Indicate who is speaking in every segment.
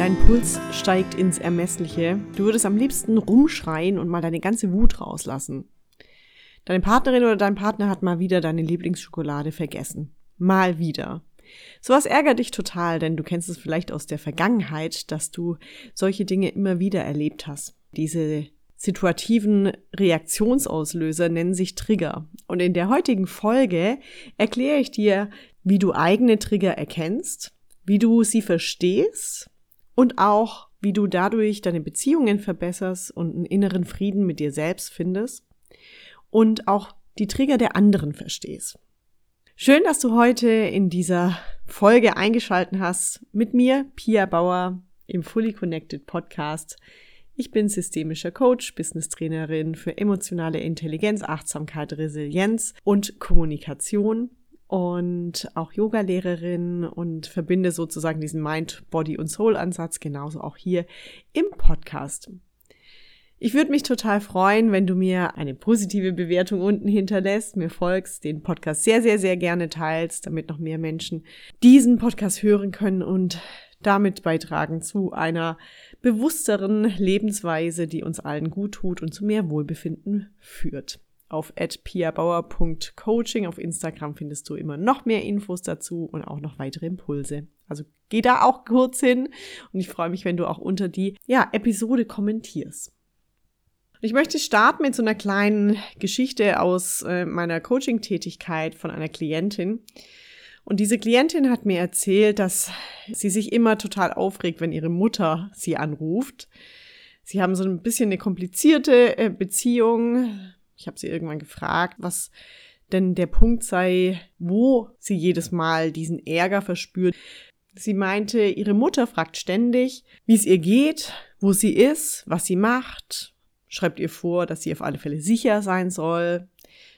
Speaker 1: Dein Puls steigt ins Ermessliche. Du würdest am liebsten rumschreien und mal deine ganze Wut rauslassen. Deine Partnerin oder dein Partner hat mal wieder deine Lieblingsschokolade vergessen. Mal wieder. Sowas ärgert dich total, denn du kennst es vielleicht aus der Vergangenheit, dass du solche Dinge immer wieder erlebt hast. Diese situativen Reaktionsauslöser nennen sich Trigger. Und in der heutigen Folge erkläre ich dir, wie du eigene Trigger erkennst, wie du sie verstehst und auch, wie du dadurch deine Beziehungen verbesserst und einen inneren Frieden mit dir selbst findest und auch die Trigger der anderen verstehst. Schön, dass du heute in dieser Folge eingeschalten hast mit mir, Pia Bauer, im Fully Connected Podcast. Ich bin systemischer Coach, Business Trainerin für emotionale Intelligenz, Achtsamkeit, Resilienz und Kommunikation und auch Yogalehrerin und verbinde sozusagen diesen Mind, Body und Soul Ansatz genauso auch hier im Podcast. Ich würde mich total freuen, wenn du mir eine positive Bewertung unten hinterlässt, mir folgst, den Podcast sehr, sehr, sehr gerne teilst, damit noch mehr Menschen diesen Podcast hören können und damit beitragen zu einer bewussteren Lebensweise, die uns allen gut tut und zu mehr Wohlbefinden führt auf piabauer.coaching. Auf Instagram findest du immer noch mehr Infos dazu und auch noch weitere Impulse. Also geh da auch kurz hin und ich freue mich, wenn du auch unter die ja, Episode kommentierst. Ich möchte starten mit so einer kleinen Geschichte aus äh, meiner Coaching-Tätigkeit von einer Klientin. Und diese Klientin hat mir erzählt, dass sie sich immer total aufregt, wenn ihre Mutter sie anruft. Sie haben so ein bisschen eine komplizierte äh, Beziehung. Ich habe sie irgendwann gefragt, was denn der Punkt sei, wo sie jedes Mal diesen Ärger verspürt. Sie meinte, ihre Mutter fragt ständig, wie es ihr geht, wo sie ist, was sie macht, schreibt ihr vor, dass sie auf alle Fälle sicher sein soll,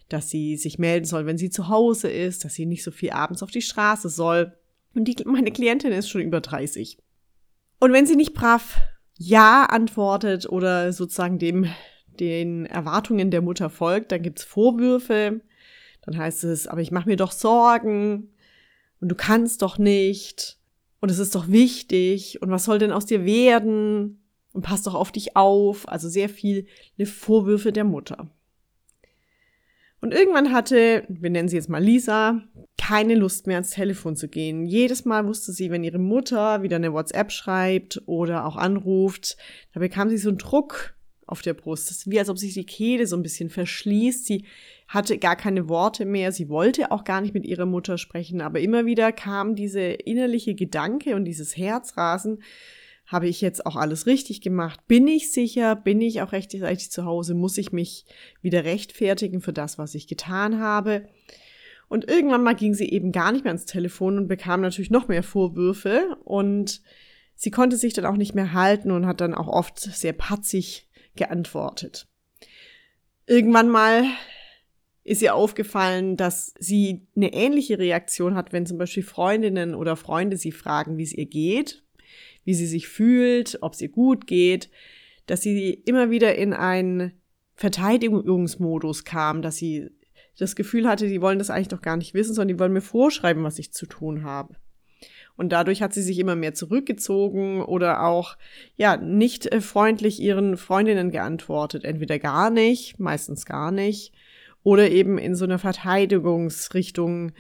Speaker 1: dass sie sich melden soll, wenn sie zu Hause ist, dass sie nicht so viel abends auf die Straße soll. Und die, meine Klientin ist schon über 30. Und wenn sie nicht brav Ja antwortet oder sozusagen dem den Erwartungen der Mutter folgt, dann gibt's Vorwürfe, dann heißt es, aber ich mache mir doch Sorgen. Und du kannst doch nicht. Und es ist doch wichtig. Und was soll denn aus dir werden? Und pass doch auf dich auf, also sehr viele Vorwürfe der Mutter. Und irgendwann hatte, wir nennen sie jetzt mal Lisa, keine Lust mehr ans Telefon zu gehen. Jedes Mal wusste sie, wenn ihre Mutter wieder eine WhatsApp schreibt oder auch anruft, da bekam sie so einen Druck auf der Brust. Das ist wie als ob sich die Kehle so ein bisschen verschließt. Sie hatte gar keine Worte mehr. Sie wollte auch gar nicht mit ihrer Mutter sprechen. Aber immer wieder kam diese innerliche Gedanke und dieses Herzrasen. Habe ich jetzt auch alles richtig gemacht? Bin ich sicher? Bin ich auch rechtzeitig zu Hause? Muss ich mich wieder rechtfertigen für das, was ich getan habe? Und irgendwann mal ging sie eben gar nicht mehr ans Telefon und bekam natürlich noch mehr Vorwürfe und sie konnte sich dann auch nicht mehr halten und hat dann auch oft sehr patzig geantwortet. Irgendwann mal ist ihr aufgefallen, dass sie eine ähnliche Reaktion hat, wenn zum Beispiel Freundinnen oder Freunde sie fragen, wie es ihr geht, wie sie sich fühlt, ob es ihr gut geht, dass sie immer wieder in einen Verteidigungsmodus kam, dass sie das Gefühl hatte, die wollen das eigentlich doch gar nicht wissen, sondern die wollen mir vorschreiben, was ich zu tun habe. Und dadurch hat sie sich immer mehr zurückgezogen oder auch, ja, nicht äh, freundlich ihren Freundinnen geantwortet. Entweder gar nicht, meistens gar nicht, oder eben in so einer Verteidigungsrichtung,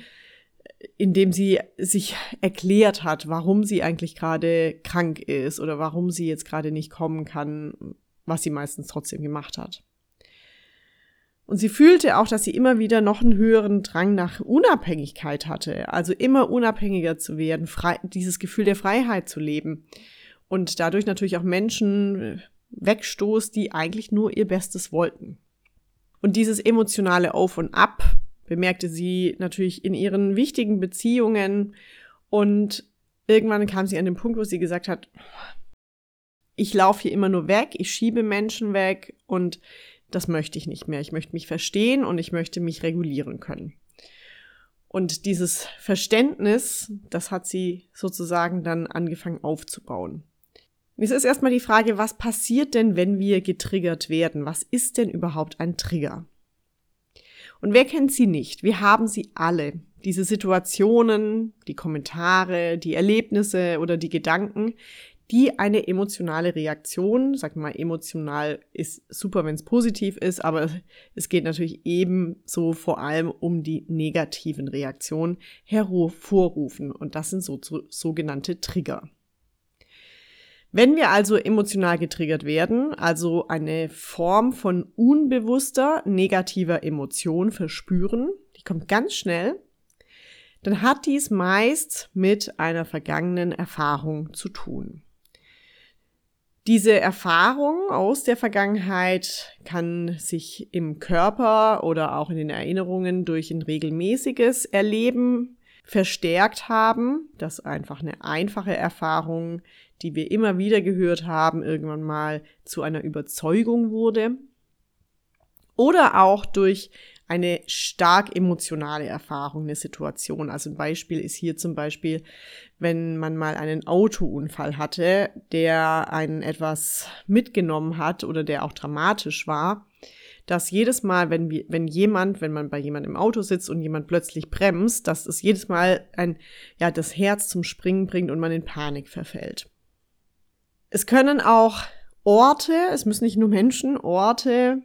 Speaker 1: indem sie sich erklärt hat, warum sie eigentlich gerade krank ist oder warum sie jetzt gerade nicht kommen kann, was sie meistens trotzdem gemacht hat. Und sie fühlte auch, dass sie immer wieder noch einen höheren Drang nach Unabhängigkeit hatte, also immer unabhängiger zu werden, frei, dieses Gefühl der Freiheit zu leben. Und dadurch natürlich auch Menschen äh, wegstoßt, die eigentlich nur ihr Bestes wollten. Und dieses emotionale Auf und Ab bemerkte sie natürlich in ihren wichtigen Beziehungen. Und irgendwann kam sie an den Punkt, wo sie gesagt hat, ich laufe hier immer nur weg, ich schiebe Menschen weg. Und das möchte ich nicht mehr. Ich möchte mich verstehen und ich möchte mich regulieren können. Und dieses Verständnis, das hat sie sozusagen dann angefangen aufzubauen. es ist erstmal die Frage, was passiert denn, wenn wir getriggert werden? Was ist denn überhaupt ein Trigger? Und wer kennt sie nicht? Wir haben sie alle. Diese Situationen, die Kommentare, die Erlebnisse oder die Gedanken, die eine emotionale Reaktion, sag mal, emotional ist super, wenn es positiv ist, aber es geht natürlich ebenso vor allem um die negativen Reaktionen hervorrufen. Und das sind so, so sogenannte Trigger. Wenn wir also emotional getriggert werden, also eine Form von unbewusster negativer Emotion verspüren, die kommt ganz schnell, dann hat dies meist mit einer vergangenen Erfahrung zu tun. Diese Erfahrung aus der Vergangenheit kann sich im Körper oder auch in den Erinnerungen durch ein regelmäßiges Erleben verstärkt haben, dass einfach eine einfache Erfahrung, die wir immer wieder gehört haben, irgendwann mal zu einer Überzeugung wurde. Oder auch durch eine stark emotionale Erfahrung, eine Situation. Also ein Beispiel ist hier zum Beispiel, wenn man mal einen Autounfall hatte, der einen etwas mitgenommen hat oder der auch dramatisch war, dass jedes Mal, wenn, wenn jemand, wenn man bei jemandem im Auto sitzt und jemand plötzlich bremst, dass es jedes Mal ein, ja, das Herz zum Springen bringt und man in Panik verfällt. Es können auch Orte, es müssen nicht nur Menschen, Orte,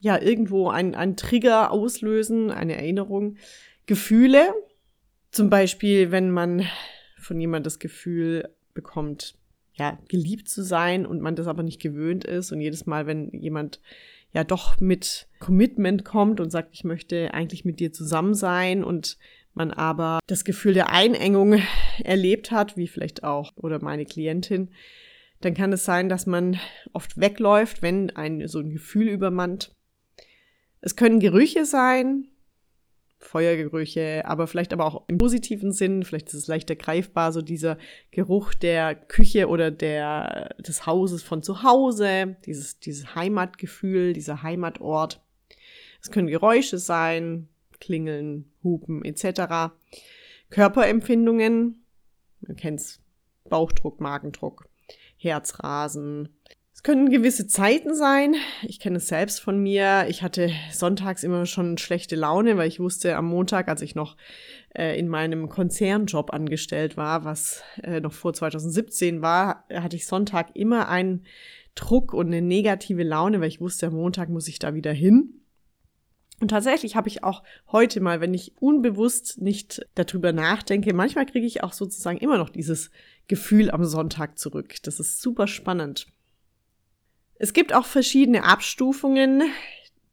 Speaker 1: ja irgendwo ein, ein Trigger auslösen, eine Erinnerung, Gefühle. Zum Beispiel, wenn man von jemand das Gefühl bekommt, ja, geliebt zu sein und man das aber nicht gewöhnt ist und jedes Mal, wenn jemand ja doch mit Commitment kommt und sagt, ich möchte eigentlich mit dir zusammen sein und man aber das Gefühl der Einengung erlebt hat, wie vielleicht auch oder meine Klientin, dann kann es sein, dass man oft wegläuft, wenn ein so ein Gefühl übermannt. Es können Gerüche sein, Feuergerüche, aber vielleicht aber auch im positiven Sinn, vielleicht ist es leichter greifbar, so dieser Geruch der Küche oder der, des Hauses von zu Hause, dieses, dieses Heimatgefühl, dieser Heimatort. Es können Geräusche sein, Klingeln, Hupen etc. Körperempfindungen, man kennt's, Bauchdruck, Magendruck, Herzrasen, es können gewisse Zeiten sein. Ich kenne es selbst von mir. Ich hatte sonntags immer schon schlechte Laune, weil ich wusste, am Montag, als ich noch äh, in meinem Konzernjob angestellt war, was äh, noch vor 2017 war, hatte ich Sonntag immer einen Druck und eine negative Laune, weil ich wusste, am Montag muss ich da wieder hin. Und tatsächlich habe ich auch heute mal, wenn ich unbewusst nicht darüber nachdenke, manchmal kriege ich auch sozusagen immer noch dieses Gefühl am Sonntag zurück. Das ist super spannend. Es gibt auch verschiedene Abstufungen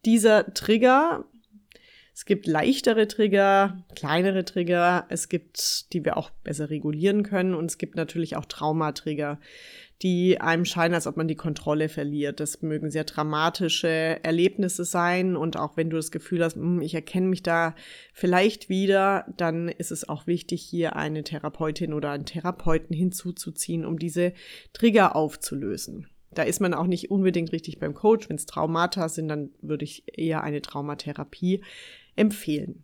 Speaker 1: dieser Trigger. Es gibt leichtere Trigger, kleinere Trigger, es gibt, die wir auch besser regulieren können und es gibt natürlich auch Traumatrigger, die einem scheinen, als ob man die Kontrolle verliert. Das mögen sehr dramatische Erlebnisse sein und auch wenn du das Gefühl hast, hm, ich erkenne mich da vielleicht wieder, dann ist es auch wichtig, hier eine Therapeutin oder einen Therapeuten hinzuzuziehen, um diese Trigger aufzulösen. Da ist man auch nicht unbedingt richtig beim Coach. Wenn es Traumata sind, dann würde ich eher eine Traumatherapie empfehlen.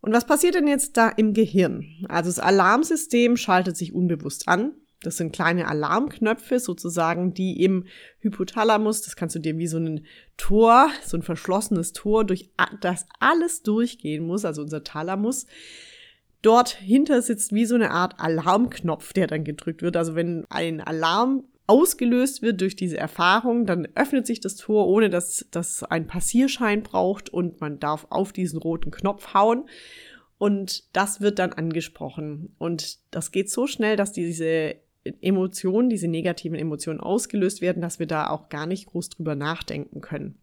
Speaker 1: Und was passiert denn jetzt da im Gehirn? Also das Alarmsystem schaltet sich unbewusst an. Das sind kleine Alarmknöpfe sozusagen, die im Hypothalamus, das kannst du dir wie so ein Tor, so ein verschlossenes Tor, durch das alles durchgehen muss, also unser Thalamus. Dort hinter sitzt wie so eine Art Alarmknopf, der dann gedrückt wird. Also wenn ein Alarm ausgelöst wird durch diese Erfahrung, dann öffnet sich das Tor, ohne dass das ein Passierschein braucht und man darf auf diesen roten Knopf hauen. Und das wird dann angesprochen. Und das geht so schnell, dass diese Emotionen, diese negativen Emotionen ausgelöst werden, dass wir da auch gar nicht groß drüber nachdenken können.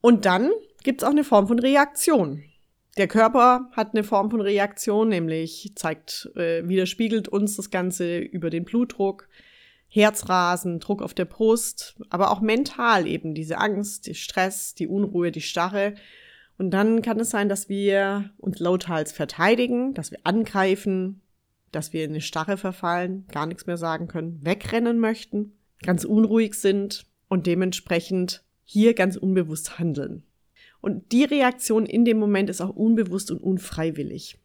Speaker 1: Und dann gibt es auch eine Form von Reaktion. Der Körper hat eine Form von Reaktion, nämlich zeigt, äh, widerspiegelt uns das Ganze über den Blutdruck, Herzrasen, Druck auf der Brust, aber auch mental eben diese Angst, die Stress, die Unruhe, die Starre. Und dann kann es sein, dass wir uns lauthals verteidigen, dass wir angreifen, dass wir in eine Starre verfallen, gar nichts mehr sagen können, wegrennen möchten, ganz unruhig sind und dementsprechend hier ganz unbewusst handeln. Und die Reaktion in dem Moment ist auch unbewusst und unfreiwillig.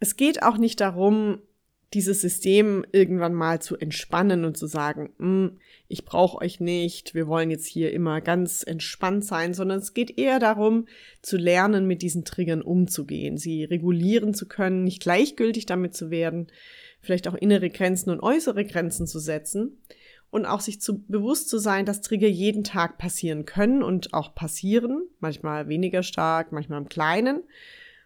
Speaker 1: Es geht auch nicht darum, dieses System irgendwann mal zu entspannen und zu sagen, hm, ich brauche euch nicht, wir wollen jetzt hier immer ganz entspannt sein, sondern es geht eher darum, zu lernen, mit diesen Triggern umzugehen, sie regulieren zu können, nicht gleichgültig damit zu werden, vielleicht auch innere Grenzen und äußere Grenzen zu setzen und auch sich zu bewusst zu sein, dass Trigger jeden Tag passieren können und auch passieren, manchmal weniger stark, manchmal im Kleinen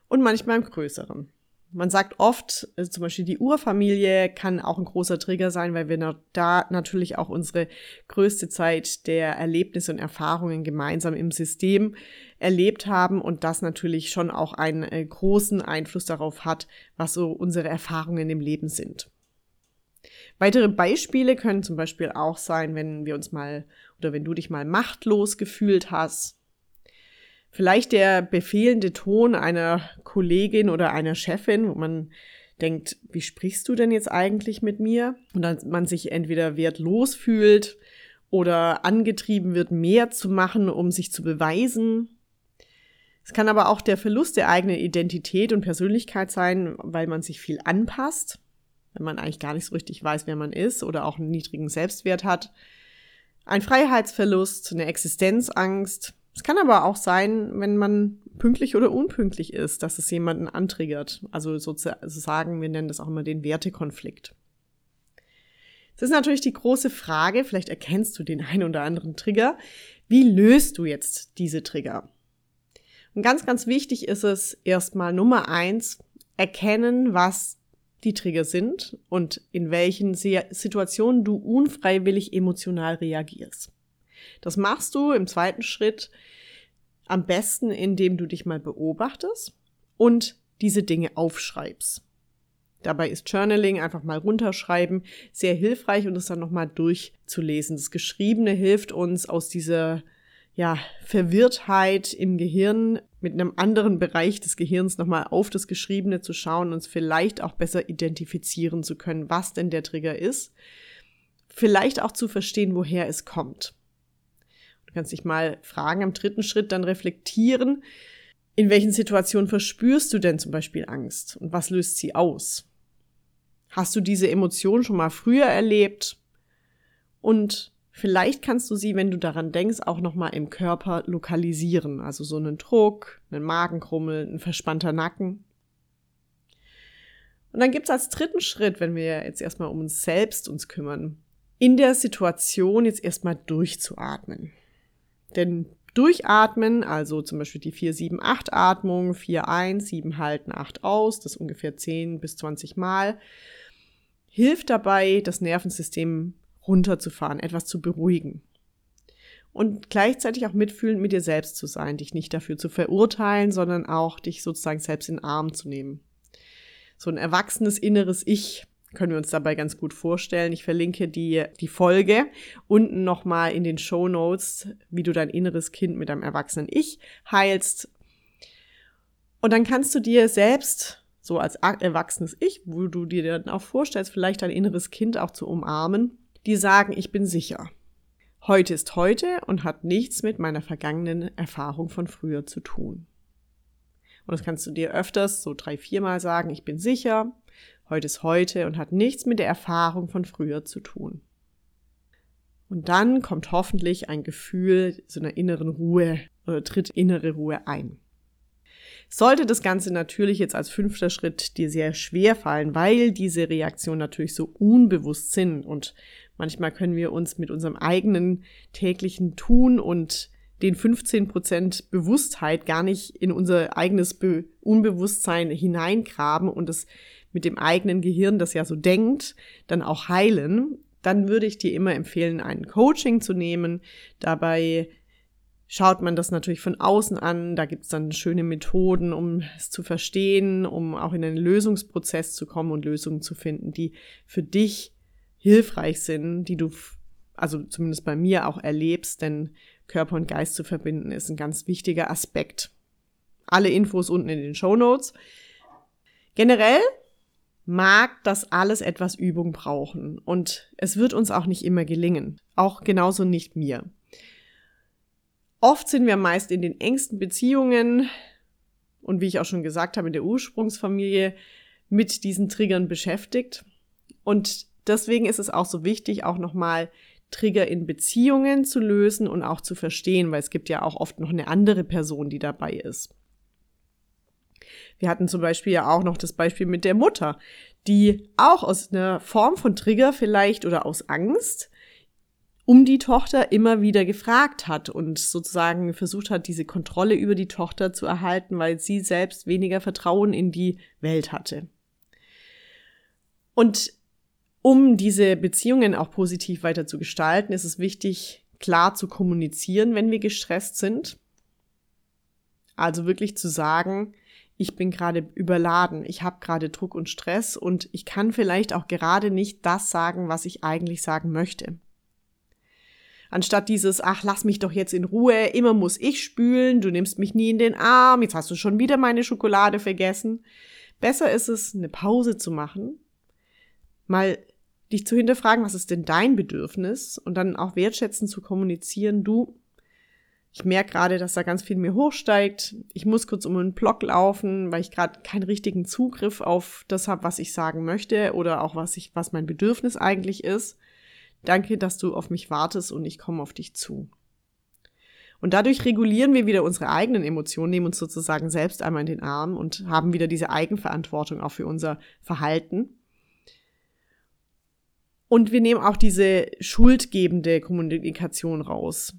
Speaker 1: und manchmal im Größeren. Man sagt oft, also zum Beispiel die Urfamilie kann auch ein großer Trigger sein, weil wir da natürlich auch unsere größte Zeit der Erlebnisse und Erfahrungen gemeinsam im System erlebt haben und das natürlich schon auch einen äh, großen Einfluss darauf hat, was so unsere Erfahrungen im Leben sind. Weitere Beispiele können zum Beispiel auch sein, wenn wir uns mal oder wenn du dich mal machtlos gefühlt hast Vielleicht der befehlende Ton einer Kollegin oder einer Chefin, wo man denkt, wie sprichst du denn jetzt eigentlich mit mir? Und dann man sich entweder wertlos fühlt oder angetrieben wird, mehr zu machen, um sich zu beweisen. Es kann aber auch der Verlust der eigenen Identität und Persönlichkeit sein, weil man sich viel anpasst, wenn man eigentlich gar nicht so richtig weiß, wer man ist oder auch einen niedrigen Selbstwert hat. Ein Freiheitsverlust, eine Existenzangst, es kann aber auch sein, wenn man pünktlich oder unpünktlich ist, dass es jemanden antriggert. Also sozusagen, wir nennen das auch immer den Wertekonflikt. Es ist natürlich die große Frage, vielleicht erkennst du den einen oder anderen Trigger. Wie löst du jetzt diese Trigger? Und ganz, ganz wichtig ist es erstmal Nummer eins, erkennen, was die Trigger sind und in welchen Situationen du unfreiwillig emotional reagierst. Das machst du im zweiten Schritt am besten, indem du dich mal beobachtest und diese Dinge aufschreibst. Dabei ist Journaling einfach mal runterschreiben sehr hilfreich und es dann nochmal durchzulesen. Das Geschriebene hilft uns aus dieser ja, Verwirrtheit im Gehirn mit einem anderen Bereich des Gehirns nochmal auf das Geschriebene zu schauen und uns vielleicht auch besser identifizieren zu können, was denn der Trigger ist. Vielleicht auch zu verstehen, woher es kommt. Du kannst dich mal fragen, am dritten Schritt dann reflektieren, in welchen Situationen verspürst du denn zum Beispiel Angst und was löst sie aus? Hast du diese Emotion schon mal früher erlebt? Und vielleicht kannst du sie, wenn du daran denkst, auch nochmal im Körper lokalisieren. Also so einen Druck, einen Magenkrummel, ein verspannter Nacken. Und dann gibt's als dritten Schritt, wenn wir jetzt erstmal um uns selbst uns kümmern, in der Situation jetzt erstmal durchzuatmen. Denn durchatmen, also zum Beispiel die 4-7-8 Atmung, 4 ein, 7 halten, 8 aus, das ungefähr 10 bis 20 Mal, hilft dabei, das Nervensystem runterzufahren, etwas zu beruhigen. Und gleichzeitig auch mitfühlend mit dir selbst zu sein, dich nicht dafür zu verurteilen, sondern auch dich sozusagen selbst in den Arm zu nehmen. So ein erwachsenes inneres Ich können wir uns dabei ganz gut vorstellen. Ich verlinke die, die Folge unten nochmal in den Show Notes, wie du dein inneres Kind mit deinem erwachsenen Ich heilst. Und dann kannst du dir selbst, so als erwachsenes Ich, wo du dir dann auch vorstellst, vielleicht dein inneres Kind auch zu umarmen, die sagen, ich bin sicher. Heute ist heute und hat nichts mit meiner vergangenen Erfahrung von früher zu tun. Und das kannst du dir öfters so drei, viermal sagen, ich bin sicher, Heute ist heute und hat nichts mit der Erfahrung von früher zu tun. Und dann kommt hoffentlich ein Gefühl so einer inneren Ruhe oder tritt innere Ruhe ein. Sollte das Ganze natürlich jetzt als fünfter Schritt dir sehr schwer fallen, weil diese Reaktionen natürlich so unbewusst sind und manchmal können wir uns mit unserem eigenen täglichen Tun und den 15 Prozent Bewusstheit gar nicht in unser eigenes Be Unbewusstsein hineingraben und es mit dem eigenen Gehirn, das ja so denkt, dann auch heilen, dann würde ich dir immer empfehlen, ein Coaching zu nehmen. Dabei schaut man das natürlich von außen an. Da gibt es dann schöne Methoden, um es zu verstehen, um auch in einen Lösungsprozess zu kommen und Lösungen zu finden, die für dich hilfreich sind, die du, also zumindest bei mir auch erlebst, denn Körper und Geist zu verbinden ist ein ganz wichtiger Aspekt. Alle Infos unten in den Show Notes. Generell mag das alles etwas Übung brauchen und es wird uns auch nicht immer gelingen. Auch genauso nicht mir. Oft sind wir meist in den engsten Beziehungen und wie ich auch schon gesagt habe, in der Ursprungsfamilie mit diesen Triggern beschäftigt. Und deswegen ist es auch so wichtig, auch nochmal Trigger in Beziehungen zu lösen und auch zu verstehen, weil es gibt ja auch oft noch eine andere Person, die dabei ist. Wir hatten zum Beispiel ja auch noch das Beispiel mit der Mutter, die auch aus einer Form von Trigger vielleicht oder aus Angst um die Tochter immer wieder gefragt hat und sozusagen versucht hat, diese Kontrolle über die Tochter zu erhalten, weil sie selbst weniger Vertrauen in die Welt hatte. Und um diese Beziehungen auch positiv weiter zu gestalten, ist es wichtig, klar zu kommunizieren, wenn wir gestresst sind. Also wirklich zu sagen, ich bin gerade überladen, ich habe gerade Druck und Stress und ich kann vielleicht auch gerade nicht das sagen, was ich eigentlich sagen möchte. Anstatt dieses, ach, lass mich doch jetzt in Ruhe, immer muss ich spülen, du nimmst mich nie in den Arm, jetzt hast du schon wieder meine Schokolade vergessen. Besser ist es, eine Pause zu machen, mal dich zu hinterfragen, was ist denn dein Bedürfnis und dann auch wertschätzend zu kommunizieren, du, ich merke gerade, dass da ganz viel mir hochsteigt. Ich muss kurz um einen Block laufen, weil ich gerade keinen richtigen Zugriff auf das habe, was ich sagen möchte oder auch was ich, was mein Bedürfnis eigentlich ist. Danke, dass du auf mich wartest und ich komme auf dich zu. Und dadurch regulieren wir wieder unsere eigenen Emotionen, nehmen uns sozusagen selbst einmal in den Arm und haben wieder diese Eigenverantwortung auch für unser Verhalten. Und wir nehmen auch diese schuldgebende Kommunikation raus.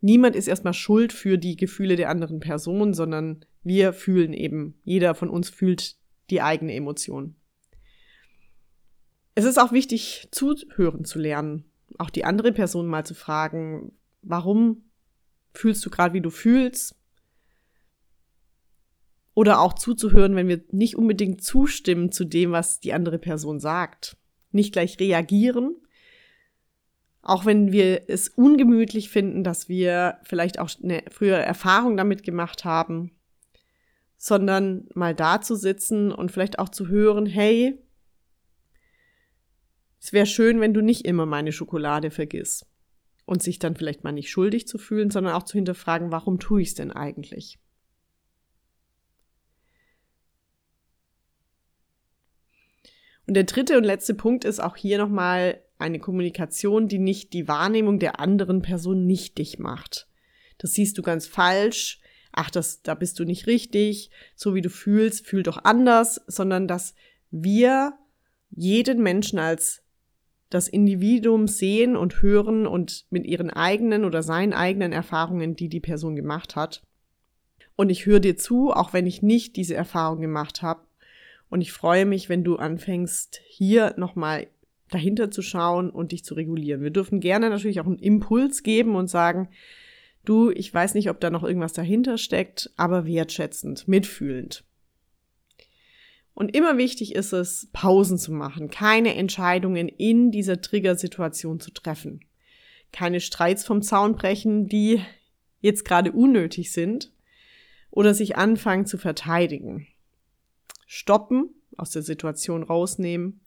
Speaker 1: Niemand ist erstmal schuld für die Gefühle der anderen Person, sondern wir fühlen eben, jeder von uns fühlt die eigene Emotion. Es ist auch wichtig, zuhören zu lernen, auch die andere Person mal zu fragen, warum fühlst du gerade, wie du fühlst? Oder auch zuzuhören, wenn wir nicht unbedingt zustimmen zu dem, was die andere Person sagt nicht gleich reagieren. Auch wenn wir es ungemütlich finden, dass wir vielleicht auch eine frühere Erfahrung damit gemacht haben, sondern mal da zu sitzen und vielleicht auch zu hören, hey, es wäre schön, wenn du nicht immer meine Schokolade vergisst. Und sich dann vielleicht mal nicht schuldig zu fühlen, sondern auch zu hinterfragen, warum tue ich es denn eigentlich? Und der dritte und letzte Punkt ist auch hier nochmal eine Kommunikation, die nicht die Wahrnehmung der anderen Person nichtig macht. Das siehst du ganz falsch. Ach, das, da bist du nicht richtig. So wie du fühlst, fühl doch anders, sondern dass wir jeden Menschen als das Individuum sehen und hören und mit ihren eigenen oder seinen eigenen Erfahrungen, die die Person gemacht hat. Und ich höre dir zu, auch wenn ich nicht diese Erfahrung gemacht habe. Und ich freue mich, wenn du anfängst, hier nochmal dahinter zu schauen und dich zu regulieren. Wir dürfen gerne natürlich auch einen Impuls geben und sagen, du, ich weiß nicht, ob da noch irgendwas dahinter steckt, aber wertschätzend, mitfühlend. Und immer wichtig ist es, Pausen zu machen, keine Entscheidungen in dieser Triggersituation zu treffen. Keine Streits vom Zaun brechen, die jetzt gerade unnötig sind oder sich anfangen zu verteidigen stoppen, aus der Situation rausnehmen.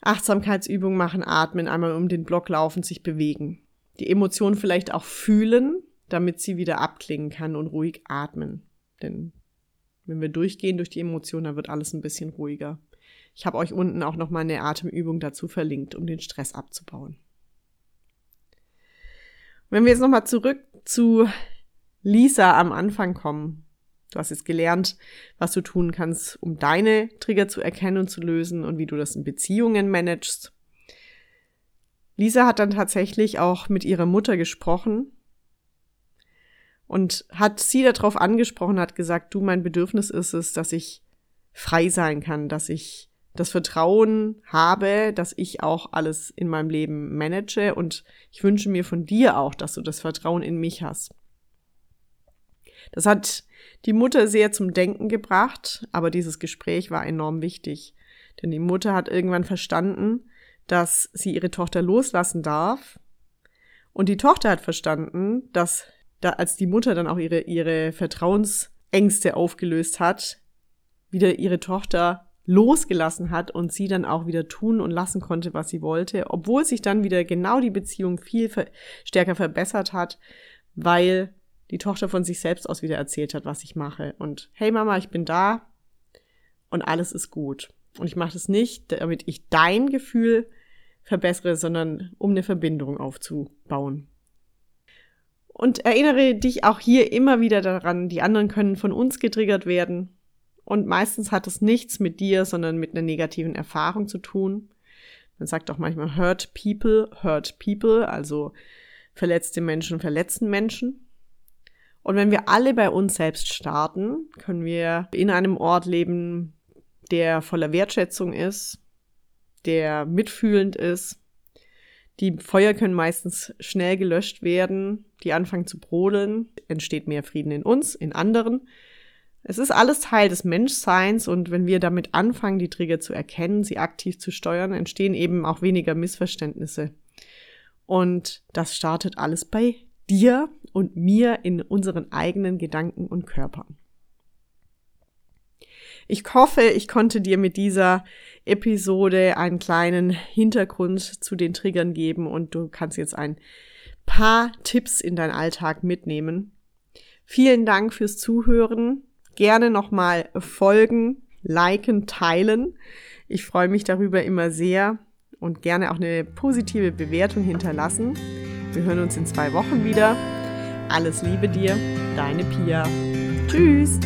Speaker 1: Achtsamkeitsübung machen, atmen, einmal um den Block laufen, sich bewegen. Die Emotion vielleicht auch fühlen, damit sie wieder abklingen kann und ruhig atmen. Denn wenn wir durchgehen durch die Emotionen, dann wird alles ein bisschen ruhiger. Ich habe euch unten auch noch mal eine Atemübung dazu verlinkt, um den Stress abzubauen. Wenn wir jetzt noch mal zurück zu Lisa am Anfang kommen, Du hast jetzt gelernt, was du tun kannst, um deine Trigger zu erkennen und zu lösen und wie du das in Beziehungen managst. Lisa hat dann tatsächlich auch mit ihrer Mutter gesprochen und hat sie darauf angesprochen, hat gesagt, du, mein Bedürfnis ist es, dass ich frei sein kann, dass ich das Vertrauen habe, dass ich auch alles in meinem Leben manage und ich wünsche mir von dir auch, dass du das Vertrauen in mich hast. Das hat die Mutter sehr zum Denken gebracht, aber dieses Gespräch war enorm wichtig. Denn die Mutter hat irgendwann verstanden, dass sie ihre Tochter loslassen darf. Und die Tochter hat verstanden, dass da, als die Mutter dann auch ihre, ihre Vertrauensängste aufgelöst hat, wieder ihre Tochter losgelassen hat und sie dann auch wieder tun und lassen konnte, was sie wollte, obwohl sich dann wieder genau die Beziehung viel stärker verbessert hat, weil die Tochter von sich selbst aus wieder erzählt hat, was ich mache. Und hey Mama, ich bin da und alles ist gut. Und ich mache das nicht, damit ich dein Gefühl verbessere, sondern um eine Verbindung aufzubauen. Und erinnere dich auch hier immer wieder daran, die anderen können von uns getriggert werden Und meistens hat es nichts mit dir, sondern mit einer negativen Erfahrung zu tun. Man sagt auch manchmal hurt people, hurt people, also verletzte Menschen verletzen Menschen. Und wenn wir alle bei uns selbst starten, können wir in einem Ort leben, der voller Wertschätzung ist, der mitfühlend ist. Die Feuer können meistens schnell gelöscht werden, die anfangen zu brodeln, entsteht mehr Frieden in uns, in anderen. Es ist alles Teil des Menschseins und wenn wir damit anfangen, die Trigger zu erkennen, sie aktiv zu steuern, entstehen eben auch weniger Missverständnisse. Und das startet alles bei dir und mir in unseren eigenen Gedanken und Körpern. Ich hoffe, ich konnte dir mit dieser Episode einen kleinen Hintergrund zu den Triggern geben und du kannst jetzt ein paar Tipps in deinen Alltag mitnehmen. Vielen Dank fürs Zuhören. Gerne nochmal folgen, liken, teilen. Ich freue mich darüber immer sehr und gerne auch eine positive Bewertung hinterlassen. Wir hören uns in zwei Wochen wieder. Alles Liebe dir, deine Pia. Tschüss!